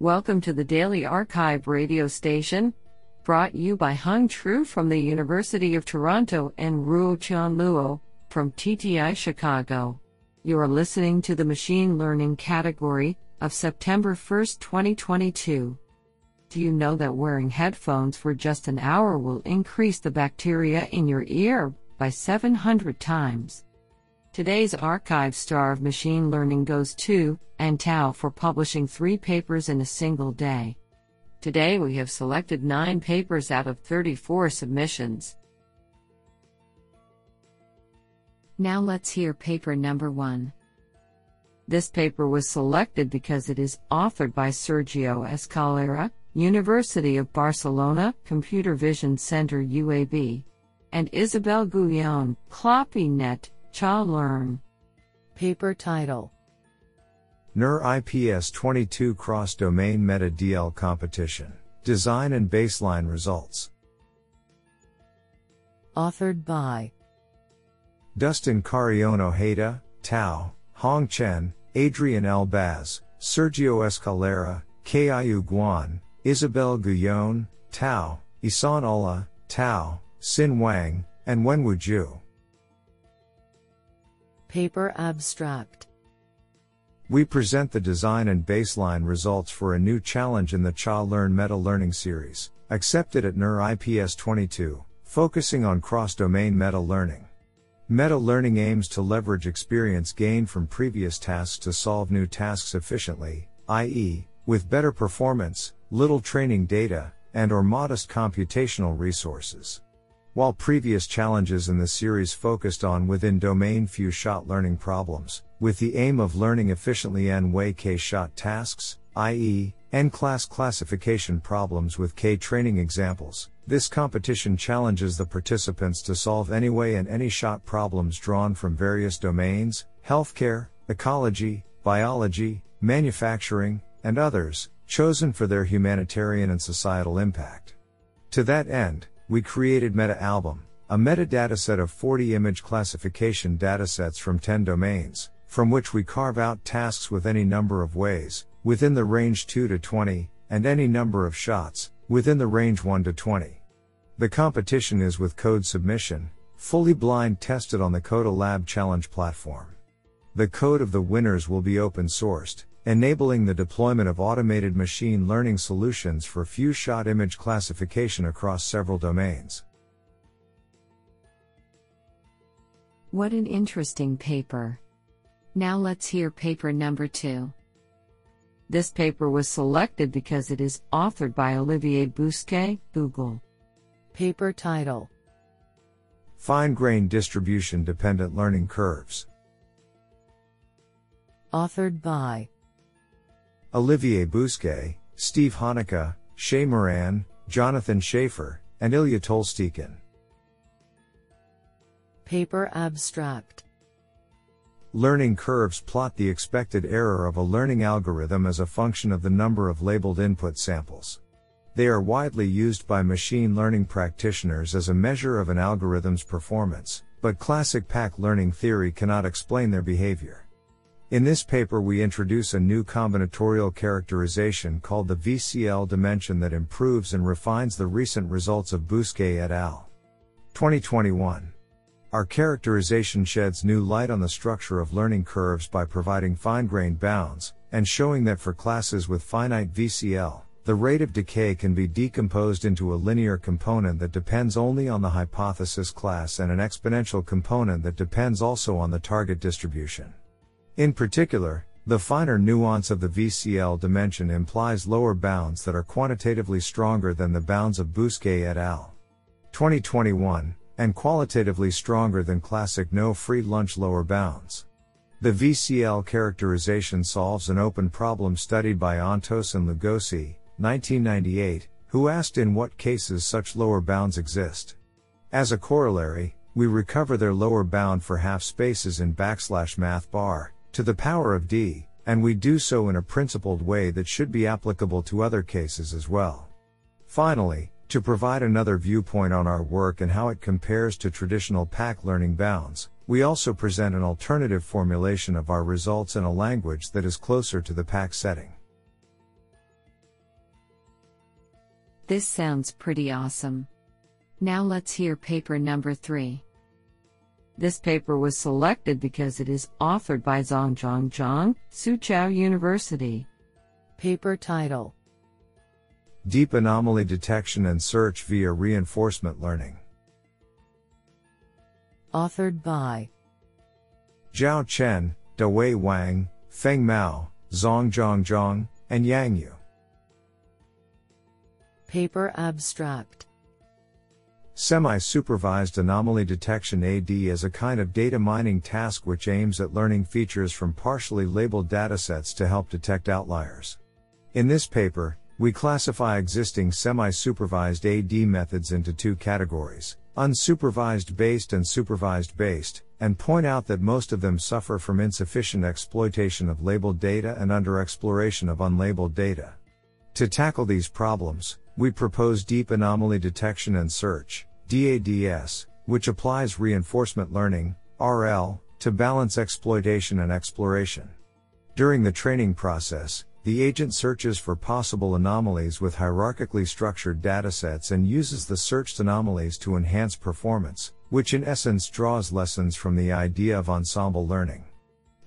Welcome to the Daily Archive radio station, brought you by Hung Tru from the University of Toronto and Ruo Chan Luo from TTI Chicago. You are listening to the Machine Learning category of September 1, 2022. Do you know that wearing headphones for just an hour will increase the bacteria in your ear by 700 times? Today's archive star of machine learning goes to and Tao for publishing three papers in a single day. Today we have selected nine papers out of 34 submissions. Now let's hear paper number one. This paper was selected because it is authored by Sergio Escalera, University of Barcelona, Computer Vision Center UAB, and Isabelle Guyon, ClopiNet, ChaLearn. Paper title NER IPS 22 Cross Domain Meta DL Competition Design and Baseline Results. Authored by Dustin Carrion Ojeda, Tao, Hong Chen, Adrian El Baz, Sergio Escalera, Kiyu Guan, Isabelle Guyon, Tao, Ihsan Ullah, Tao, Xin Wang, and Wenwu Zhu. Paper Abstract We present the design and baseline results for a new challenge in the ChaLearn Meta Learning Series, accepted at NeurIPS 22, focusing on cross domain meta learning. Meta learning aims to leverage experience gained from previous tasks to solve new tasks efficiently, i.e., with better performance, little training data, and or modest computational resources. While previous challenges in the series focused on within domain few shot learning problems, with the aim of learning efficiently n way k shot tasks, i.e., n class classification problems with k training examples, this competition challenges the participants to solve any way and any shot problems drawn from various domains, healthcare, ecology, biology, manufacturing, and others, chosen for their humanitarian and societal impact. To that end, we created Meta Album, a metadata set of 40 image classification datasets from 10 domains, from which we carve out tasks with any number of ways, within the range 2 to 20, and any number of shots, within the range 1 to 20. The competition is with code submission, fully blind tested on the CodaLab Challenge platform. The code of the winners will be open sourced, enabling the deployment of automated machine learning solutions for few shot image classification across several domains. What an interesting paper. Now let's hear paper number two. This paper was selected because it is authored by Olivier Bousquet, Google. Paper title Fine grain distribution dependent learning curves. Authored by Olivier Bousquet, Steve Hanneke, Shay Moran, Jonathan Shafer, and Ilya Tolstikhin. Paper Abstract Learning curves plot the expected error of a learning algorithm as a function of the number of labeled input samples. They are widely used by machine learning practitioners as a measure of an algorithm's performance, but classic PAC learning theory cannot explain their behavior. In this paper we introduce a new combinatorial characterization called the VCL dimension that improves and refines the recent results of Bousquet et al. 2021. Our characterization sheds new light on the structure of learning curves by providing fine-grained bounds, and showing that for classes with finite VCL, the rate of decay can be decomposed into a linear component that depends only on the hypothesis class and an exponential component that depends also on the target distribution. In particular, the finer nuance of the VCL dimension implies lower bounds that are quantitatively stronger than the bounds of Bousquet et al. 2021, and qualitatively stronger than classic no free lunch lower bounds. The VCL characterization solves an open problem studied by Antos and Lugosi, 1998, who asked in what cases such lower bounds exist. As a corollary, we recover their lower bound for half spaces in backslash math bar, to the power of d, and we do so in a principled way that should be applicable to other cases as well. Finally, to provide another viewpoint on our work and how it compares to traditional PAC learning bounds, we also present an alternative formulation of our results in a language that is closer to the PAC setting. This sounds pretty awesome. Now let's hear paper number 3. This paper was selected because it is authored by Zhongzhong Zhang, Soochow University. Paper title Deep Anomaly Detection and Search via Reinforcement Learning. Authored by Zhao Chen, Dawei Wang, Feng Mao, Zhongzhong Zhang, and Yang Yu. Paper Abstract Semi-supervised anomaly detection AD is a kind of data mining task which aims at learning features from partially labeled datasets to help detect outliers. In this paper, we classify existing semi-supervised AD methods into two categories, unsupervised based and supervised based, and point out that most of them suffer from insufficient exploitation of labeled data and underexploration of unlabeled data. To tackle these problems, we propose Deep Anomaly Detection and Search, DADS, which applies reinforcement learning, RL, to balance exploitation and exploration. During the training process, the agent searches for possible anomalies with hierarchically structured datasets and uses the searched anomalies to enhance performance, which in essence draws lessons from the idea of ensemble learning.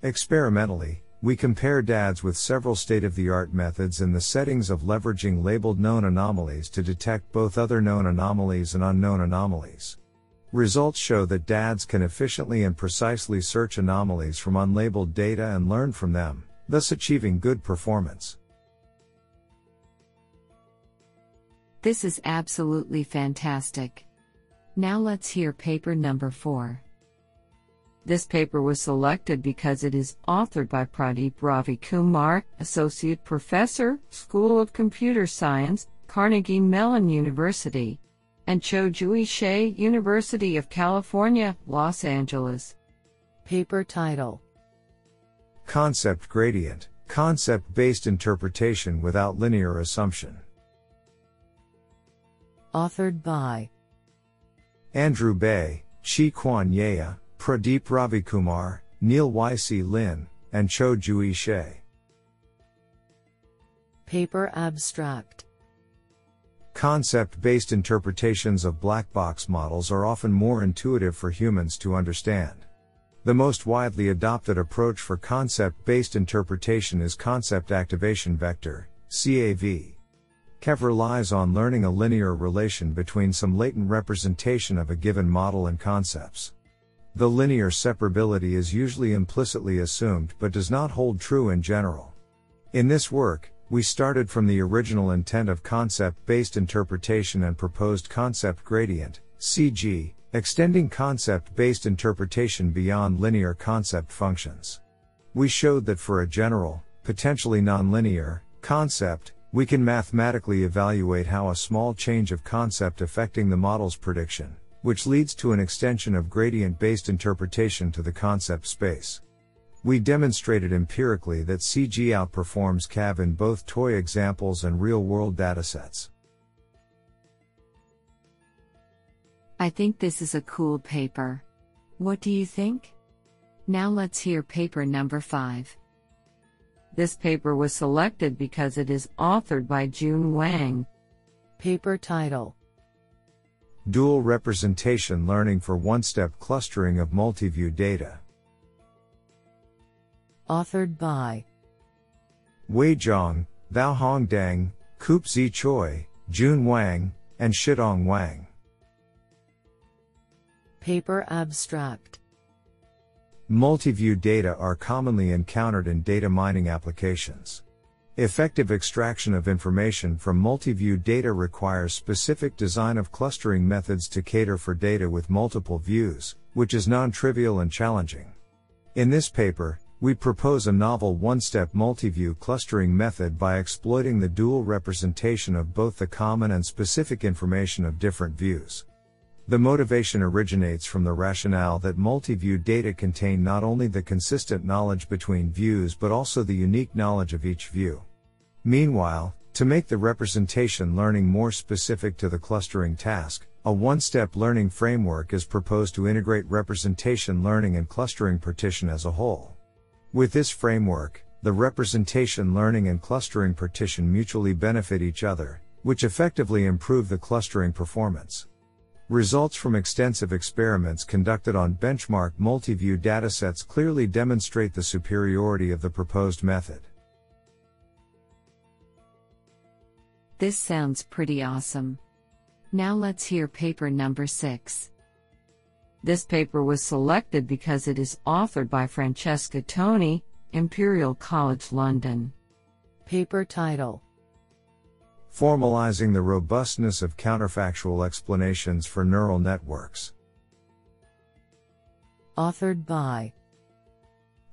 Experimentally, we compare DADS with several state of the art methods in the settings of leveraging labeled known anomalies to detect both other known anomalies and unknown anomalies. Results show that DADS can efficiently and precisely search anomalies from unlabeled data and learn from them, thus achieving good performance. This is absolutely fantastic. Now let's hear paper number 4. This paper was selected because it is authored by Pradeep Ravikumar, Associate Professor, School of Computer Science, Carnegie Mellon University, and Cho Jui Hsieh, University of California, Los Angeles. Paper title Concept Gradient Concept based interpretation without linear assumption. Authored by Andrew Bai, Chi Kwan Yea, Pradeep Ravikumar, Neil Y.C. Lin, and Cho Jui Hsieh. Paper Abstract Concept based interpretations of black box models are often more intuitive for humans to understand. The most widely adopted approach for concept based interpretation is concept activation vector, CAV. CAV relies on learning a linear relation between some latent representation of a given model and concepts. The linear separability is usually implicitly assumed but does not hold true in general. In this work, we started from the original intent of concept based interpretation and proposed concept gradient, CG, extending concept based interpretation beyond linear concept functions. We showed that for a general, potentially nonlinear, concept, we can mathematically evaluate how a small change of concept affecting the model's prediction, which leads to an extension of gradient based interpretation to the concept space. We demonstrated empirically that CG outperforms CAV in both toy examples and real world datasets. I think this is a cool paper. What do you think? Now let's hear paper number 5. This paper was selected because it is authored by Jun Wang. Paper title Dual representation learning for one step clustering of multi-view data. Authored by Wei Zhang, Hong Deng, Kup Sze Choi, Jun Wang, and Shidong Wang. Paper Abstract Multi-view data are commonly encountered in data mining applications. Effective extraction of information from multi-view data requires specific design of clustering methods to cater for data with multiple views, which is non-trivial and challenging. In this paper, we propose a novel one-step multi-view clustering method by exploiting the dual representation of both the common and specific information of different views. The motivation originates from the rationale that multi-view data contain not only the consistent knowledge between views but also the unique knowledge of each view. Meanwhile, to make the representation learning more specific to the clustering task, a one-step learning framework is proposed to integrate representation learning and clustering partition as a whole. With this framework, the representation learning and clustering partition mutually benefit each other, which effectively improve the clustering performance. Results from extensive experiments conducted on benchmark multi-view datasets clearly demonstrate the superiority of the proposed method. This sounds pretty awesome. Now let's hear paper number 6. This paper was selected because it is authored by Francesca Toni, Imperial College London. Paper title Formalizing the robustness of counterfactual explanations for neural networks. Authored by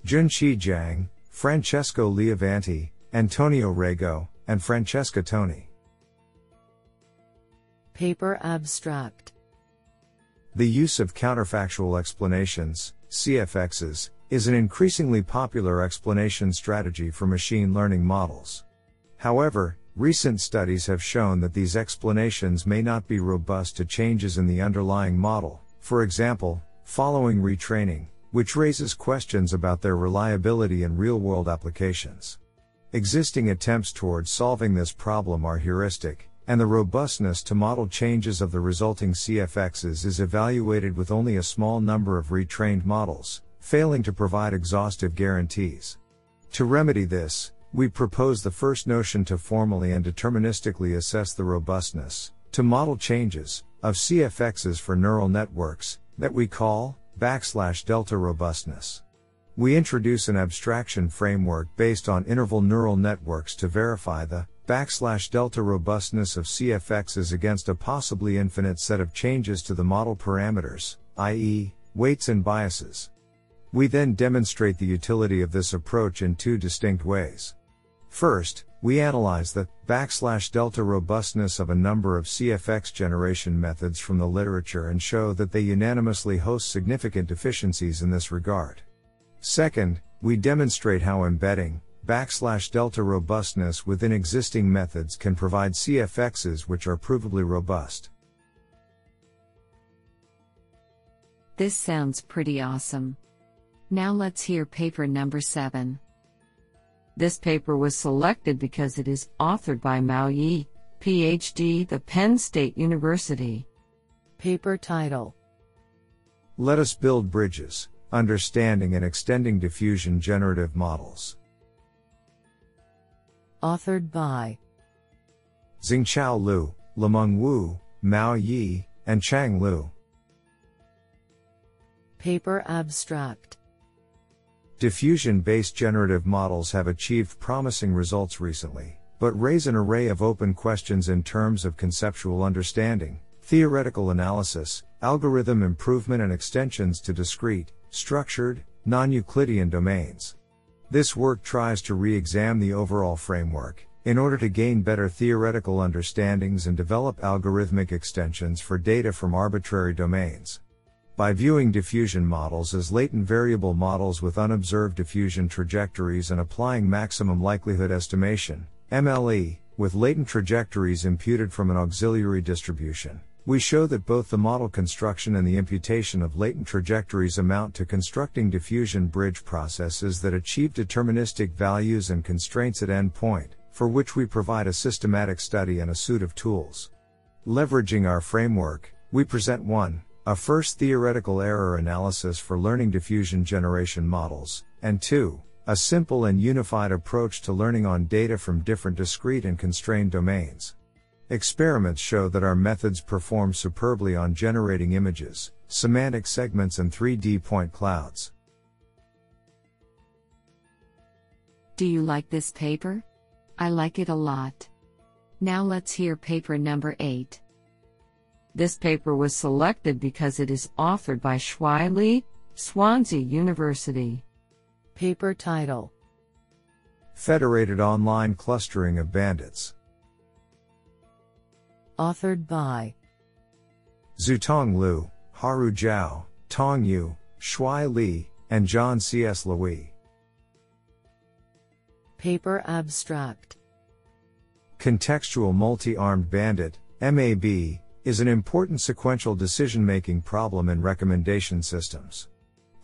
Junqi Zhang, Francesco Leofante, Antonio Rago, and Francesca Toni. Paper abstract The use of counterfactual explanations, CFXs, is an increasingly popular explanation strategy for machine learning models. However, Recent studies have shown that these explanations may not be robust to changes in the underlying model, for example, following retraining, which raises questions about their reliability in real world applications. Existing attempts towards solving this problem are heuristic, and the robustness to model changes of the resulting CFXs is evaluated with only a small number of retrained models, failing to provide exhaustive guarantees. To remedy this, we propose the first notion to formally and deterministically assess the robustness, to model changes, of CFXs for neural networks, that we call, backslash delta robustness. We introduce an abstraction framework based on interval neural networks to verify the backslash delta robustness of CFXs against a possibly infinite set of changes to the model parameters, i.e., weights and biases. We then demonstrate the utility of this approach in two distinct ways. First, we analyze the backslash delta robustness of a number of CFX generation methods from the literature and show that they unanimously host significant deficiencies in this regard. Second, we demonstrate how embedding backslash delta robustness within existing methods can provide CFXs which are provably robust. This sounds pretty awesome. Now let's hear paper number 7. This paper was selected because it is authored by Mao Yi, PhD, the Penn State University. Paper title Let us build bridges, understanding and extending diffusion generative models. Authored by Xingqiao Lu, Lemeng Wu, Mao Yi, and Chang Liu. Paper abstract Diffusion based generative models have achieved promising results recently, but raise an array of open questions in terms of conceptual understanding, theoretical analysis, algorithm improvement, and extensions to discrete, structured, non Euclidean domains. This work tries to re examine the overall framework, in order to gain better theoretical understandings and develop algorithmic extensions for data from arbitrary domains. By viewing diffusion models as latent variable models with unobserved diffusion trajectories and applying maximum likelihood estimation, MLE, with latent trajectories imputed from an auxiliary distribution, we show that both the model construction and the imputation of latent trajectories amount to constructing diffusion bridge processes that achieve deterministic values and constraints at endpoint, for which we provide a systematic study and a suite of tools. Leveraging our framework, we present 1. A first theoretical error analysis for learning diffusion generation models, and 2. A simple and unified approach to learning on data from different discrete and constrained domains. Experiments show that our methods perform superbly on generating images, semantic segments, and 3D point clouds. Do you like this paper? I like it a lot. Now let's hear paper number 8. This paper was selected because it is authored by Shuai Li, Swansea University. Paper title Federated Online Clustering of Bandits. Authored by Zutong Liu, Haru Zhao, Tong Yu, Shuai Li, and John C.S. Lui. Paper Abstract Contextual Multi Armed Bandit, MAB, is an important sequential decision making problem in recommendation systems.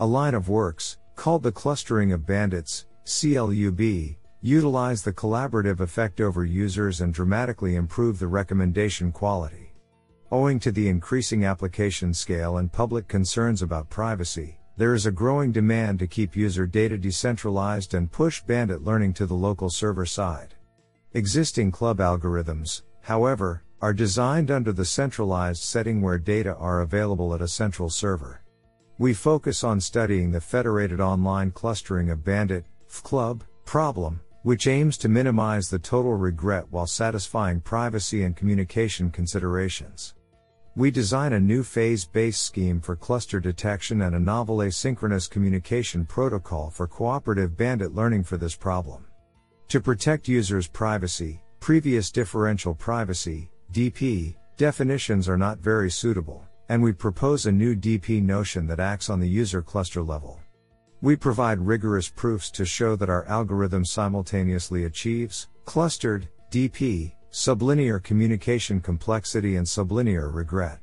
A line of works, called the Clustering of Bandits, CLUB, utilize the collaborative effect over users and dramatically improve the recommendation quality. Owing to the increasing application scale and public concerns about privacy, there is a growing demand to keep user data decentralized and push bandit learning to the local server side. Existing club algorithms, however, are designed under the centralized setting where data are available at a central server. We focus on studying the federated online clustering of bandit, club, problem, which aims to minimize the total regret while satisfying privacy and communication considerations. We design a new phase-based scheme for cluster detection and a novel asynchronous communication protocol for cooperative bandit learning for this problem. To protect users' privacy, previous differential privacy, DP, definitions are not very suitable, and we propose a new DP notion that acts on the user cluster level. We provide rigorous proofs to show that our algorithm simultaneously achieves clustered DP, sublinear communication complexity and sublinear regret.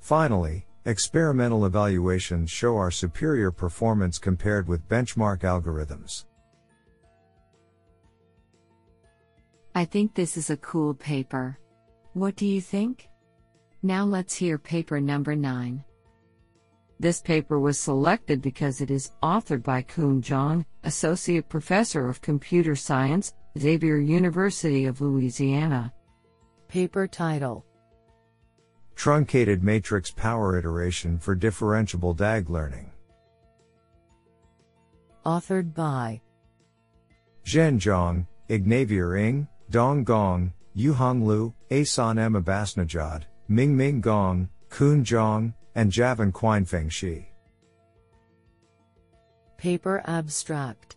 Finally, experimental evaluations show our superior performance compared with benchmark algorithms. I think this is a cool paper. What do you think? Now let's hear paper number 9. This paper was selected because it is authored by Kun Zhang, Associate Professor of Computer Science, Xavier University of Louisiana. Paper title Truncated Matrix Power Iteration for Differentiable DAG Learning. Authored by Zhen Zhang, Ignavier Ng, Dong Gong, Yuhong Lu, Asan M. Ming Ming Gong, Kun Zhang, and Javan Feng Shi. Paper Abstract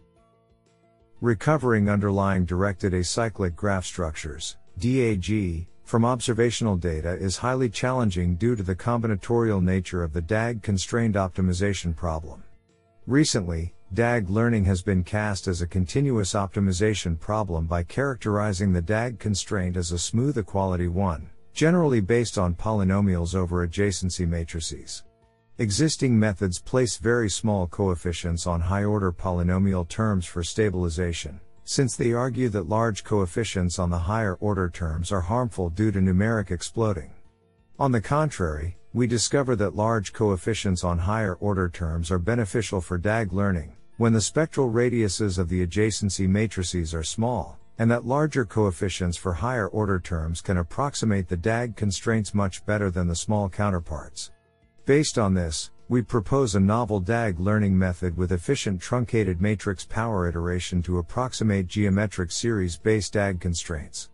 Recovering underlying directed acyclic graph structures, DAG, from observational data is highly challenging due to the combinatorial nature of the DAG constrained optimization problem. Recently, DAG learning has been cast as a continuous optimization problem by characterizing the DAG constraint as a smooth equality one, generally based on polynomials over adjacency matrices. Existing methods place very small coefficients on high order polynomial terms for stabilization, since they argue that large coefficients on the higher order terms are harmful due to numeric exploding. On the contrary, we discover that large coefficients on higher order terms are beneficial for DAG learning, when the spectral radiuses of the adjacency matrices are small, and that larger coefficients for higher order terms can approximate the DAG constraints much better than the small counterparts. Based on this, we propose a novel DAG learning method with efficient truncated matrix power iteration to approximate geometric series based DAG constraints.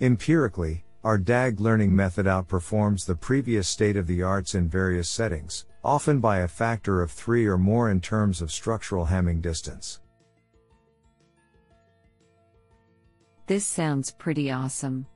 Empirically, our DAG learning method outperforms the previous state of the arts in various settings, often by a factor of 3 or more in terms of structural Hamming distance. This sounds pretty awesome.